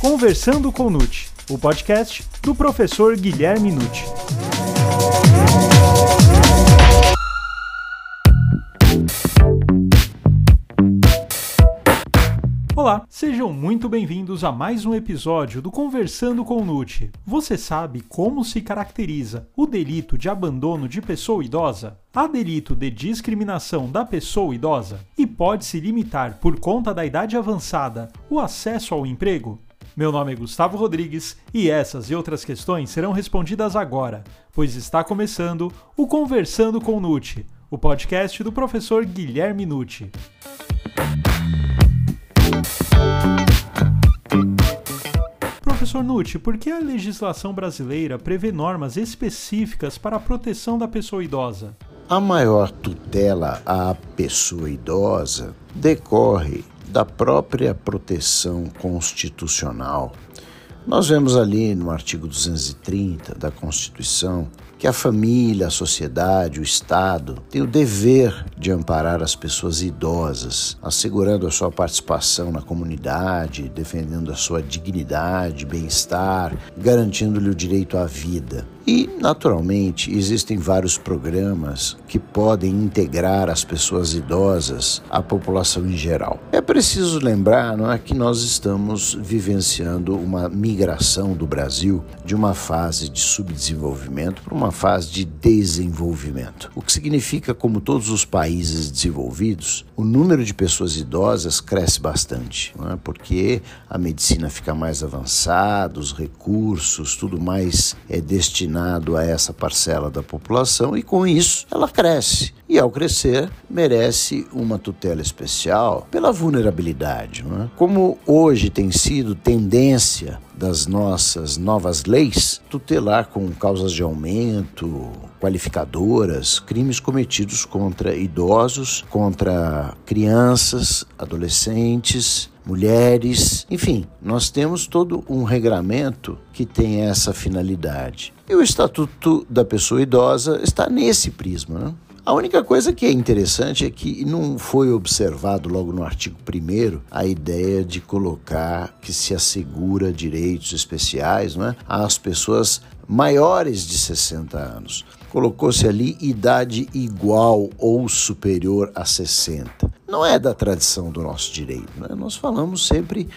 Conversando com Nute, o podcast do professor Guilherme Nute. Olá, sejam muito bem-vindos a mais um episódio do Conversando com Nute. Você sabe como se caracteriza o delito de abandono de pessoa idosa? Há delito de discriminação da pessoa idosa? E pode-se limitar, por conta da idade avançada, o acesso ao emprego? Meu nome é Gustavo Rodrigues e essas e outras questões serão respondidas agora, pois está começando o Conversando com Nute, o podcast do professor Guilherme Nucci. Professor Nucci, por que a legislação brasileira prevê normas específicas para a proteção da pessoa idosa? A maior tutela à pessoa idosa decorre da própria proteção constitucional. Nós vemos ali no artigo 230 da Constituição que a família, a sociedade, o Estado têm o dever de amparar as pessoas idosas, assegurando a sua participação na comunidade, defendendo a sua dignidade, bem-estar, garantindo-lhe o direito à vida. E, naturalmente, existem vários programas que podem integrar as pessoas idosas à população em geral. É preciso lembrar não é, que nós estamos vivenciando uma migração do Brasil de uma fase de subdesenvolvimento para uma fase de desenvolvimento. O que significa, como todos os países desenvolvidos, o número de pessoas idosas cresce bastante, é? porque a medicina fica mais avançada, os recursos, tudo mais é destinado destinado a essa parcela da população e com isso ela cresce. E ao crescer, merece uma tutela especial pela vulnerabilidade. Não é? Como hoje tem sido tendência das nossas novas leis, tutelar com causas de aumento, qualificadoras, crimes cometidos contra idosos, contra crianças, adolescentes, mulheres, enfim, nós temos todo um regramento que tem essa finalidade. E o Estatuto da Pessoa Idosa está nesse prisma, né? A única coisa que é interessante é que não foi observado logo no artigo 1 a ideia de colocar que se assegura direitos especiais não é, às pessoas maiores de 60 anos. Colocou-se ali idade igual ou superior a 60. Não é da tradição do nosso direito. Né? Nós falamos sempre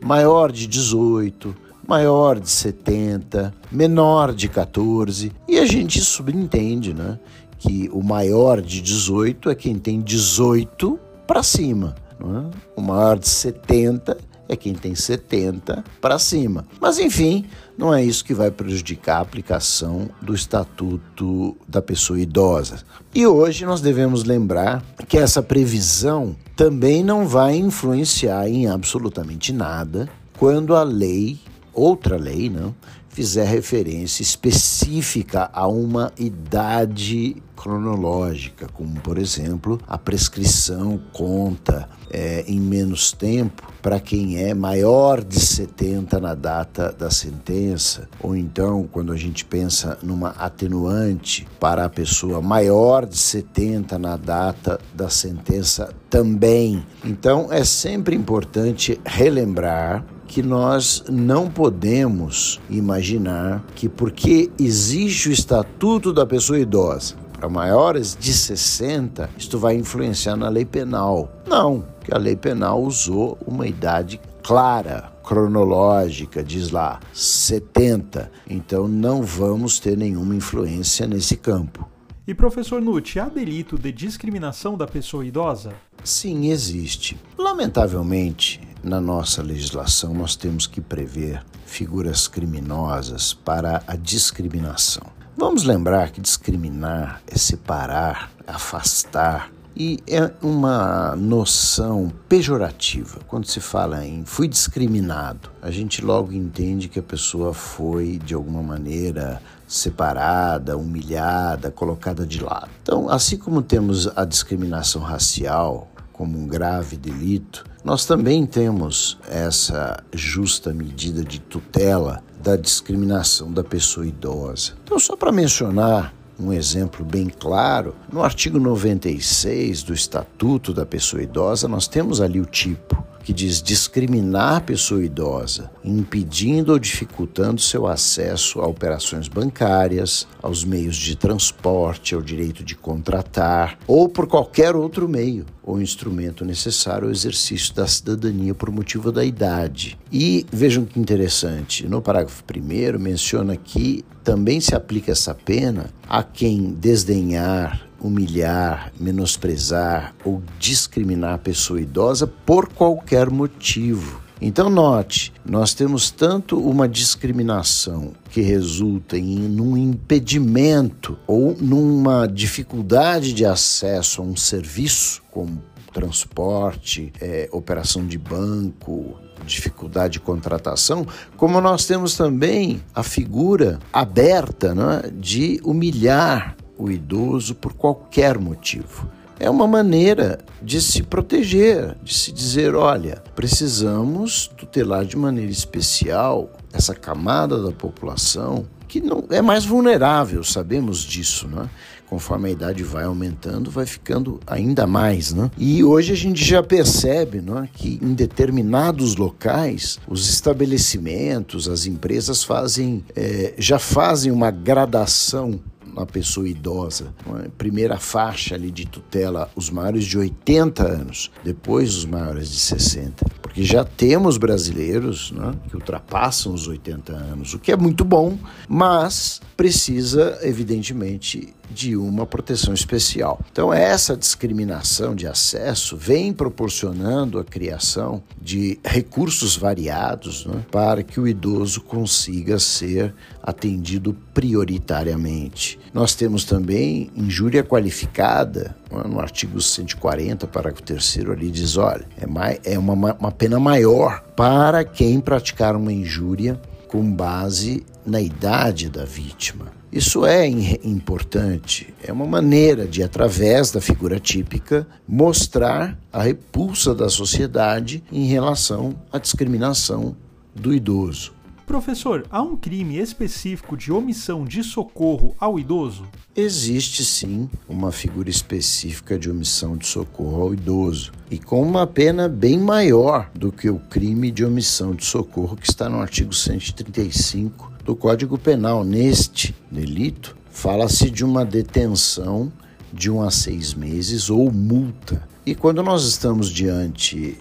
maior de 18, maior de 70, menor de 14, e a gente subentende né, que o maior de 18 é quem tem 18 para cima. É? O maior de 70 é quem tem 70 para cima. Mas enfim, não é isso que vai prejudicar a aplicação do Estatuto da Pessoa Idosa. E hoje nós devemos lembrar que essa previsão também não vai influenciar em absolutamente nada quando a lei, outra lei, não, fizer referência específica a uma idade cronológica, como por exemplo a prescrição conta é, em menos tempo para quem é maior de 70 na data da sentença, ou então quando a gente pensa numa atenuante para a pessoa maior de 70 na data da sentença também. Então é sempre importante relembrar que nós não podemos imaginar que porque existe o estatuto da pessoa idosa para maiores de 60, isto vai influenciar na lei penal. Não, que a lei penal usou uma idade clara, cronológica, diz lá 70. Então não vamos ter nenhuma influência nesse campo. E professor Nutt, há delito de discriminação da pessoa idosa? Sim, existe. Lamentavelmente, na nossa legislação, nós temos que prever figuras criminosas para a discriminação. Vamos lembrar que discriminar é separar, afastar, e é uma noção pejorativa. Quando se fala em fui discriminado, a gente logo entende que a pessoa foi de alguma maneira separada, humilhada, colocada de lado. Então, assim como temos a discriminação racial como um grave delito, nós também temos essa justa medida de tutela da discriminação da pessoa idosa. Então, só para mencionar um exemplo bem claro, no artigo 96 do Estatuto da Pessoa Idosa, nós temos ali o tipo que diz discriminar a pessoa idosa, impedindo ou dificultando seu acesso a operações bancárias, aos meios de transporte, ao direito de contratar ou por qualquer outro meio ou instrumento necessário ao exercício da cidadania por motivo da idade. E vejam que interessante, no parágrafo 1 menciona que também se aplica essa pena a quem desdenhar, humilhar, menosprezar ou discriminar a pessoa idosa por qualquer motivo. Então note, nós temos tanto uma discriminação que resulta em um impedimento ou numa dificuldade de acesso a um serviço como transporte, é, operação de banco, dificuldade de contratação, como nós temos também a figura aberta né, de humilhar o idoso por qualquer motivo. É uma maneira de se proteger, de se dizer: olha, precisamos tutelar de maneira especial essa camada da população que não é mais vulnerável, sabemos disso, né? Conforme a idade vai aumentando, vai ficando ainda mais, né? E hoje a gente já percebe, né, que em determinados locais os estabelecimentos, as empresas fazem, é, já fazem uma gradação uma pessoa idosa. Primeira faixa ali de tutela, os maiores de 80 anos, depois os maiores de 60. Porque já temos brasileiros né, que ultrapassam os 80 anos, o que é muito bom, mas precisa, evidentemente, de uma proteção especial. Então, essa discriminação de acesso vem proporcionando a criação de recursos variados né, para que o idoso consiga ser atendido prioritariamente. Nós temos também injúria qualificada, né, no artigo 140, parágrafo 3 ali diz: olha, é, mais, é uma, uma pena maior para quem praticar uma injúria com base na idade da vítima. Isso é importante, é uma maneira de, através da figura típica, mostrar a repulsa da sociedade em relação à discriminação do idoso. Professor, há um crime específico de omissão de socorro ao idoso? Existe sim uma figura específica de omissão de socorro ao idoso e com uma pena bem maior do que o crime de omissão de socorro que está no artigo 135 do Código Penal. Neste delito, fala-se de uma detenção de um a seis meses ou multa. E quando nós estamos diante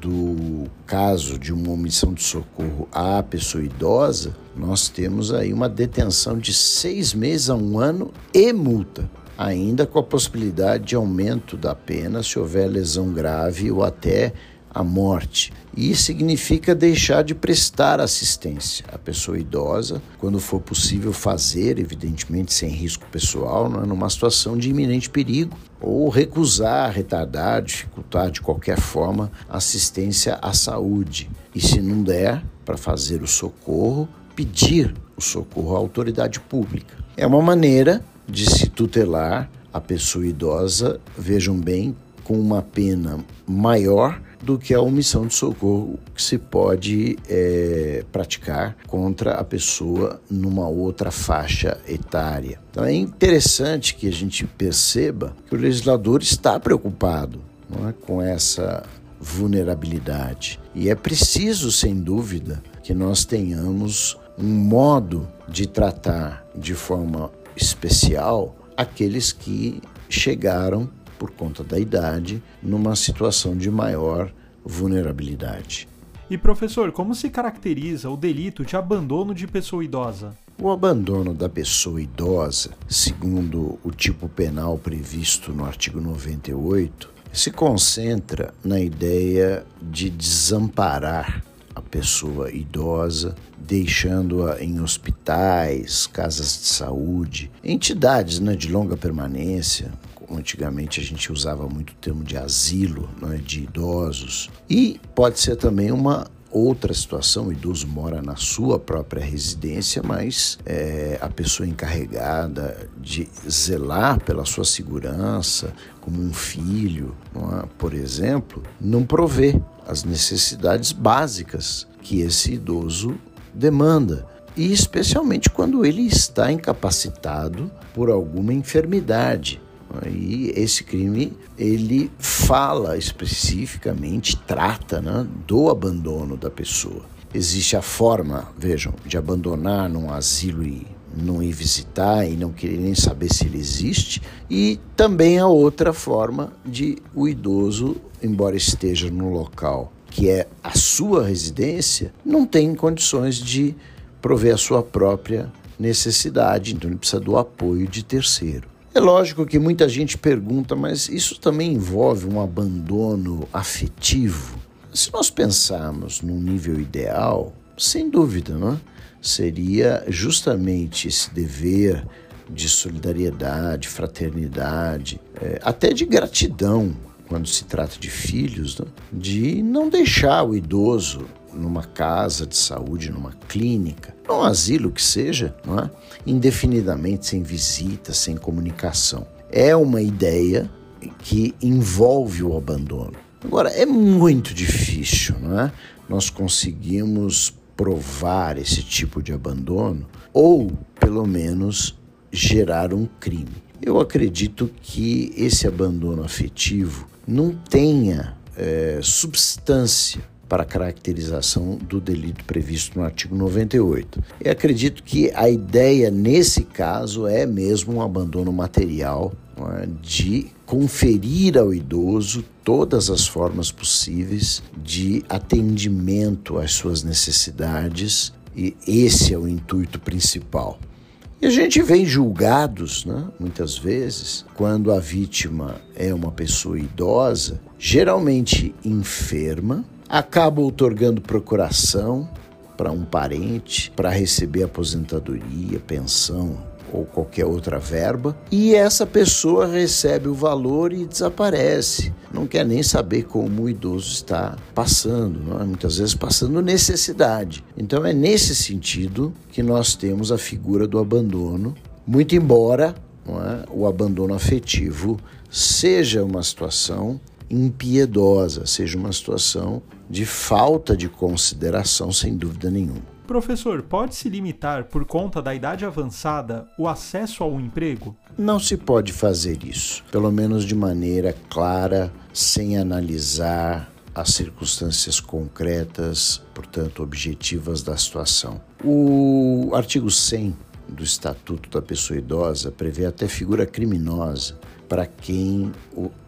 do caso de uma omissão de socorro à pessoa idosa, nós temos aí uma detenção de seis meses a um ano e multa, ainda com a possibilidade de aumento da pena se houver lesão grave ou até a morte. E significa deixar de prestar assistência à pessoa idosa, quando for possível fazer, evidentemente sem risco pessoal, né, numa situação de iminente perigo, ou recusar, retardar, dificultar de qualquer forma assistência à saúde. E se não der, para fazer o socorro, pedir o socorro à autoridade pública. É uma maneira de se tutelar a pessoa idosa, vejam bem, com uma pena maior do que a omissão de socorro que se pode é, praticar contra a pessoa numa outra faixa etária. Então é interessante que a gente perceba que o legislador está preocupado é, com essa vulnerabilidade. E é preciso, sem dúvida, que nós tenhamos um modo de tratar de forma especial aqueles que chegaram por conta da idade, numa situação de maior vulnerabilidade. E professor, como se caracteriza o delito de abandono de pessoa idosa? O abandono da pessoa idosa, segundo o tipo penal previsto no artigo 98, se concentra na ideia de desamparar a pessoa idosa, deixando-a em hospitais, casas de saúde, entidades né, de longa permanência, Antigamente a gente usava muito o termo de asilo, não é, de idosos. E pode ser também uma outra situação, o idoso mora na sua própria residência, mas é, a pessoa encarregada de zelar pela sua segurança, como um filho, é? por exemplo, não provê as necessidades básicas que esse idoso demanda. E especialmente quando ele está incapacitado por alguma enfermidade. E esse crime ele fala especificamente, trata né, do abandono da pessoa. Existe a forma, vejam, de abandonar num asilo e não ir visitar e não querer nem saber se ele existe, e também a outra forma de o idoso, embora esteja no local que é a sua residência, não tem condições de prover a sua própria necessidade, então ele precisa do apoio de terceiro. É lógico que muita gente pergunta, mas isso também envolve um abandono afetivo? Se nós pensarmos num nível ideal, sem dúvida, não é? seria justamente esse dever de solidariedade, fraternidade, é, até de gratidão quando se trata de filhos, né? de não deixar o idoso numa casa de saúde, numa clínica, num asilo que seja, não é? indefinidamente, sem visita, sem comunicação. É uma ideia que envolve o abandono. Agora, é muito difícil, não é? Nós conseguimos provar esse tipo de abandono ou, pelo menos, gerar um crime. Eu acredito que esse abandono afetivo não tenha é, substância para a caracterização do delito previsto no artigo 98. Eu acredito que a ideia nesse caso é mesmo um abandono material é, de conferir ao idoso todas as formas possíveis de atendimento às suas necessidades e esse é o intuito principal. E a gente vê julgados, né, muitas vezes, quando a vítima é uma pessoa idosa, geralmente enferma, acaba otorgando procuração para um parente para receber aposentadoria, pensão ou qualquer outra verba, e essa pessoa recebe o valor e desaparece. Não quer nem saber como o idoso está passando, é? muitas vezes passando necessidade. Então é nesse sentido que nós temos a figura do abandono, muito embora é? o abandono afetivo seja uma situação impiedosa, seja uma situação de falta de consideração, sem dúvida nenhuma. Professor, pode se limitar, por conta da idade avançada, o acesso ao emprego? Não se pode fazer isso, pelo menos de maneira clara, sem analisar as circunstâncias concretas, portanto, objetivas da situação. O artigo 100 do Estatuto da Pessoa Idosa prevê até figura criminosa para quem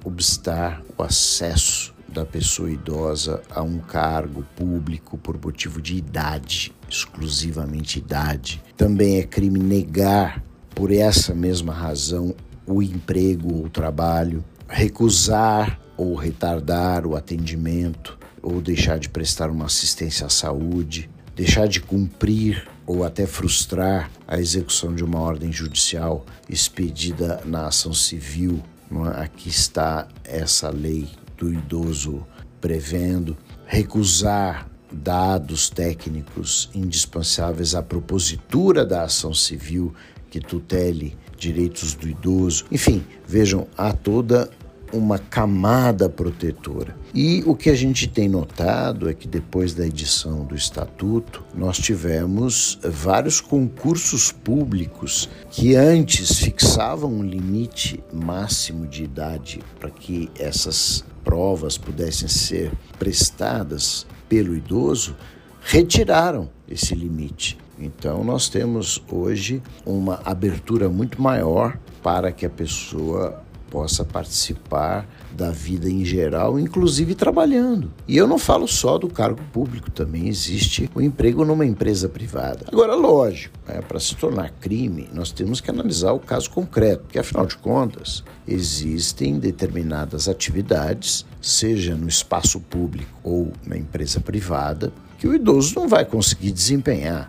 obstar o acesso da pessoa idosa a um cargo público por motivo de idade, exclusivamente idade. Também é crime negar, por essa mesma razão, o emprego ou trabalho, recusar ou retardar o atendimento ou deixar de prestar uma assistência à saúde, deixar de cumprir ou até frustrar a execução de uma ordem judicial expedida na ação civil. É? Aqui está essa lei do idoso prevendo, recusar dados técnicos indispensáveis à propositura da ação civil que tutele direitos do idoso. Enfim, vejam, há toda uma camada protetora. E o que a gente tem notado é que depois da edição do estatuto, nós tivemos vários concursos públicos que antes fixavam um limite máximo de idade para que essas provas pudessem ser prestadas pelo idoso, retiraram esse limite. Então, nós temos hoje uma abertura muito maior para que a pessoa possa participar da vida em geral, inclusive trabalhando. E eu não falo só do cargo público, também existe o emprego numa empresa privada. Agora, lógico, né, para se tornar crime, nós temos que analisar o caso concreto, porque afinal de contas, existem determinadas atividades, seja no espaço público ou na empresa privada, que o idoso não vai conseguir desempenhar.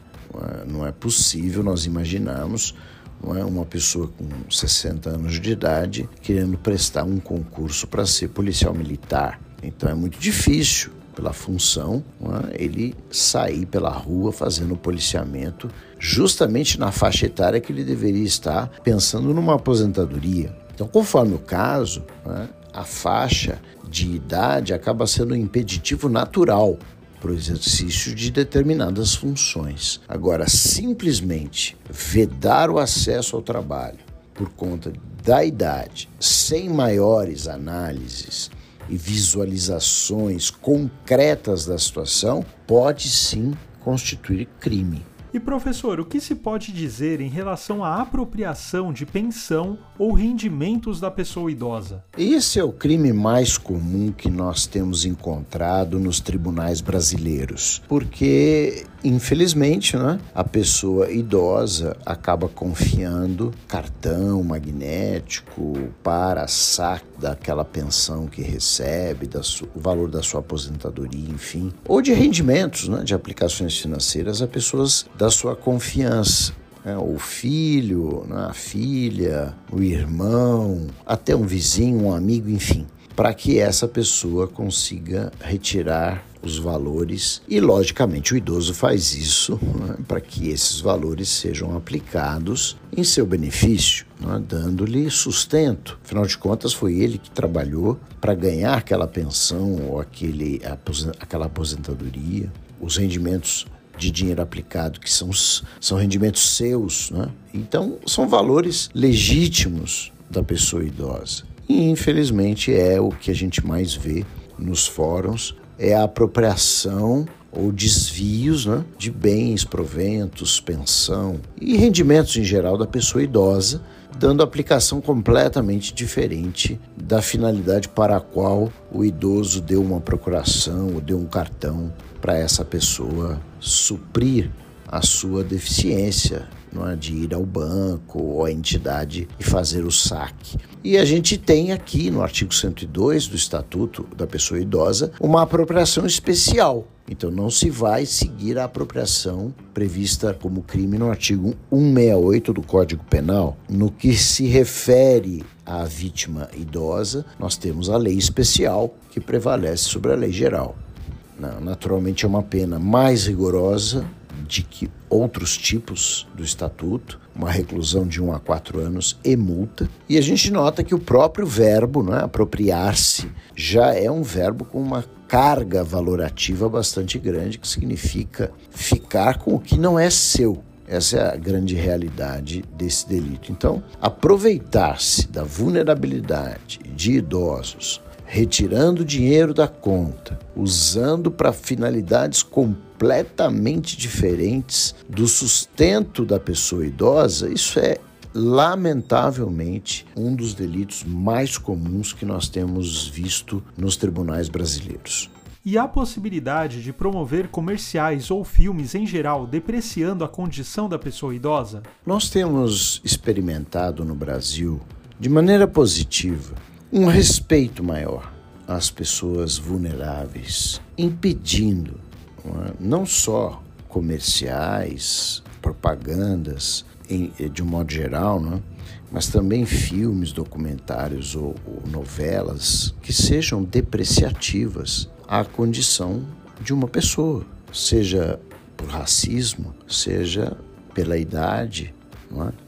Não é, possível nós imaginarmos não é? uma pessoa com 60 anos de idade querendo prestar um concurso para ser policial militar. Então é muito difícil, pela função, é? ele sair pela rua fazendo policiamento justamente na faixa etária que ele deveria estar pensando numa aposentadoria. Então, conforme o caso, é? a faixa de idade acaba sendo um impeditivo natural para o exercício de determinadas funções. Agora, simplesmente vedar o acesso ao trabalho por conta da idade, sem maiores análises e visualizações concretas da situação, pode sim constituir crime. E professor, o que se pode dizer em relação à apropriação de pensão ou rendimentos da pessoa idosa? Esse é o crime mais comum que nós temos encontrado nos tribunais brasileiros, porque infelizmente, né, a pessoa idosa acaba confiando cartão magnético para saque daquela pensão que recebe, da o valor da sua aposentadoria, enfim, ou de rendimentos, né, de aplicações financeiras a pessoas da sua confiança. É, o filho, né, a filha, o irmão, até um vizinho, um amigo, enfim, para que essa pessoa consiga retirar os valores e, logicamente, o idoso faz isso né, para que esses valores sejam aplicados em seu benefício, né, dando-lhe sustento. Afinal de contas, foi ele que trabalhou para ganhar aquela pensão ou aquele, aquela aposentadoria. Os rendimentos de dinheiro aplicado, que são, são rendimentos seus, né? então são valores legítimos da pessoa idosa. E infelizmente é o que a gente mais vê nos fóruns é a apropriação ou desvios né, de bens, proventos, pensão e rendimentos em geral da pessoa idosa, dando aplicação completamente diferente da finalidade para a qual o idoso deu uma procuração ou deu um cartão para essa pessoa suprir a sua deficiência não é, de ir ao banco ou à entidade e fazer o saque. E a gente tem aqui no artigo 102 do Estatuto da Pessoa Idosa uma apropriação especial. Então não se vai seguir a apropriação prevista como crime no artigo 168 do Código Penal. No que se refere à vítima idosa, nós temos a lei especial que prevalece sobre a lei geral. Naturalmente é uma pena mais rigorosa de que outros tipos do estatuto, uma reclusão de 1 a 4 anos e multa. E a gente nota que o próprio verbo, né, apropriar-se, já é um verbo com uma carga valorativa bastante grande, que significa ficar com o que não é seu. Essa é a grande realidade desse delito. Então, aproveitar-se da vulnerabilidade de idosos, retirando dinheiro da conta, usando para finalidades completamente diferentes do sustento da pessoa idosa, isso é lamentavelmente um dos delitos mais comuns que nós temos visto nos tribunais brasileiros. E há possibilidade de promover comerciais ou filmes em geral depreciando a condição da pessoa idosa? Nós temos experimentado no Brasil, de maneira positiva, um respeito maior às pessoas vulneráveis, impedindo não só comerciais, propagandas, em, de um modo geral, né? mas também filmes, documentários ou, ou novelas que sejam depreciativas à condição de uma pessoa, seja por racismo, seja pela idade.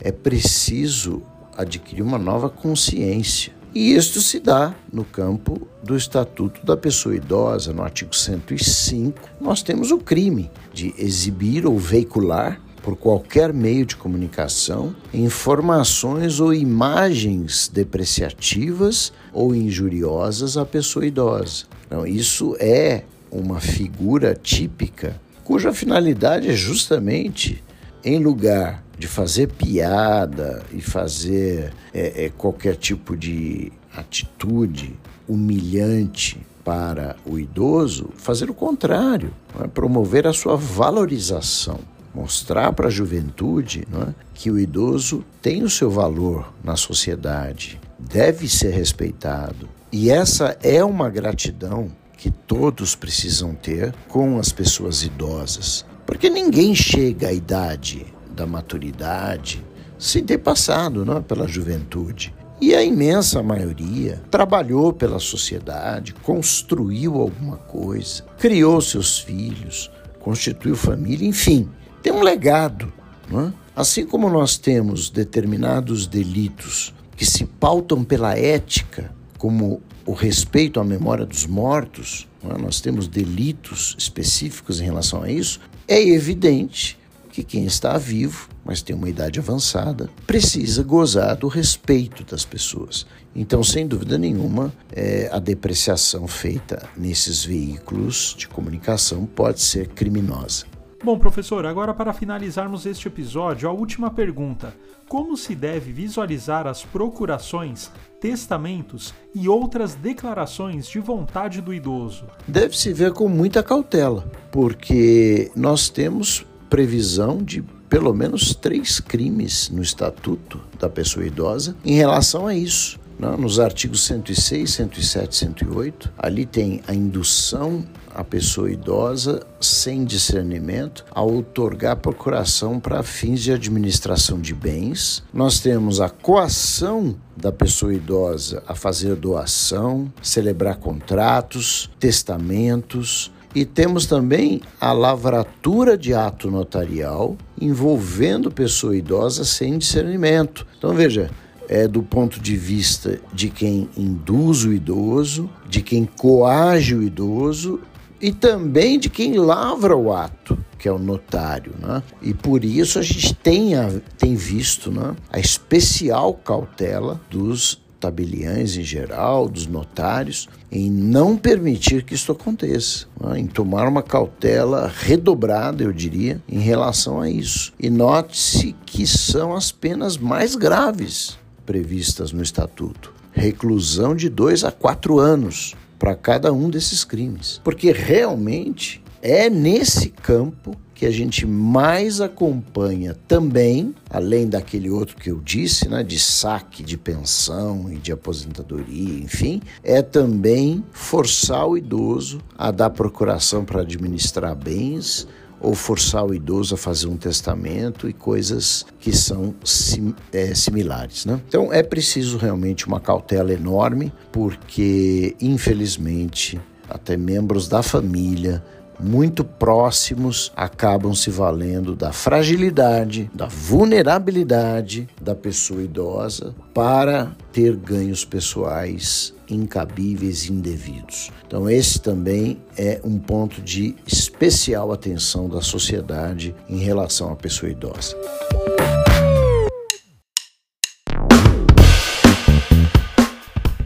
É? é preciso adquirir uma nova consciência e isto se dá no campo do Estatuto da Pessoa Idosa, no artigo 105. Nós temos o crime de exibir ou veicular por qualquer meio de comunicação informações ou imagens depreciativas ou injuriosas à pessoa idosa. Então, isso é uma figura típica cuja finalidade é justamente, em lugar de fazer piada e fazer é, é, qualquer tipo de atitude humilhante para o idoso, fazer o contrário, é? promover a sua valorização, mostrar para a juventude é? que o idoso tem o seu valor na sociedade, deve ser respeitado. E essa é uma gratidão que todos precisam ter com as pessoas idosas, porque ninguém chega à idade da maturidade sem ter passado não, pela juventude. E a imensa maioria trabalhou pela sociedade, construiu alguma coisa, criou seus filhos, constituiu família, enfim, tem um legado. Não é? Assim como nós temos determinados delitos que se pautam pela ética, como o respeito à memória dos mortos, é? nós temos delitos específicos em relação a isso, é evidente que quem está vivo, mas tem uma idade avançada, precisa gozar do respeito das pessoas. Então, sem dúvida nenhuma, é, a depreciação feita nesses veículos de comunicação pode ser criminosa. Bom, professor, agora para finalizarmos este episódio, a última pergunta: como se deve visualizar as procurações, testamentos e outras declarações de vontade do idoso? Deve-se ver com muita cautela, porque nós temos previsão de pelo menos três crimes no estatuto da pessoa idosa em relação a isso. Né? Nos artigos 106, 107, 108, ali tem a indução à pessoa idosa sem discernimento a otorgar procuração para fins de administração de bens. Nós temos a coação da pessoa idosa a fazer doação, celebrar contratos, testamentos, e temos também a lavratura de ato notarial envolvendo pessoa idosa sem discernimento. Então veja, é do ponto de vista de quem induz o idoso, de quem coage o idoso e também de quem lavra o ato, que é o notário. Né? E por isso a gente tem, a, tem visto né, a especial cautela dos tabeliães em geral, dos notários, em não permitir que isso aconteça, né? em tomar uma cautela redobrada, eu diria, em relação a isso. E note-se que são as penas mais graves previstas no Estatuto. Reclusão de dois a quatro anos para cada um desses crimes. Porque realmente é nesse campo que a gente mais acompanha também, além daquele outro que eu disse, né, de saque de pensão e de aposentadoria, enfim, é também forçar o idoso a dar procuração para administrar bens ou forçar o idoso a fazer um testamento e coisas que são sim, é, similares. Né? Então é preciso realmente uma cautela enorme, porque infelizmente até membros da família muito próximos acabam se valendo da fragilidade, da vulnerabilidade da pessoa idosa para ter ganhos pessoais incabíveis e indevidos. Então, esse também é um ponto de especial atenção da sociedade em relação à pessoa idosa.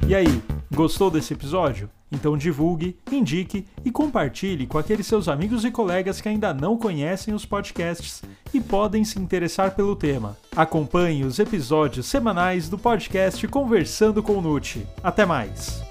E aí, gostou desse episódio? Então divulgue, indique e compartilhe com aqueles seus amigos e colegas que ainda não conhecem os podcasts e podem se interessar pelo tema. Acompanhe os episódios semanais do podcast Conversando com o Nute. Até mais!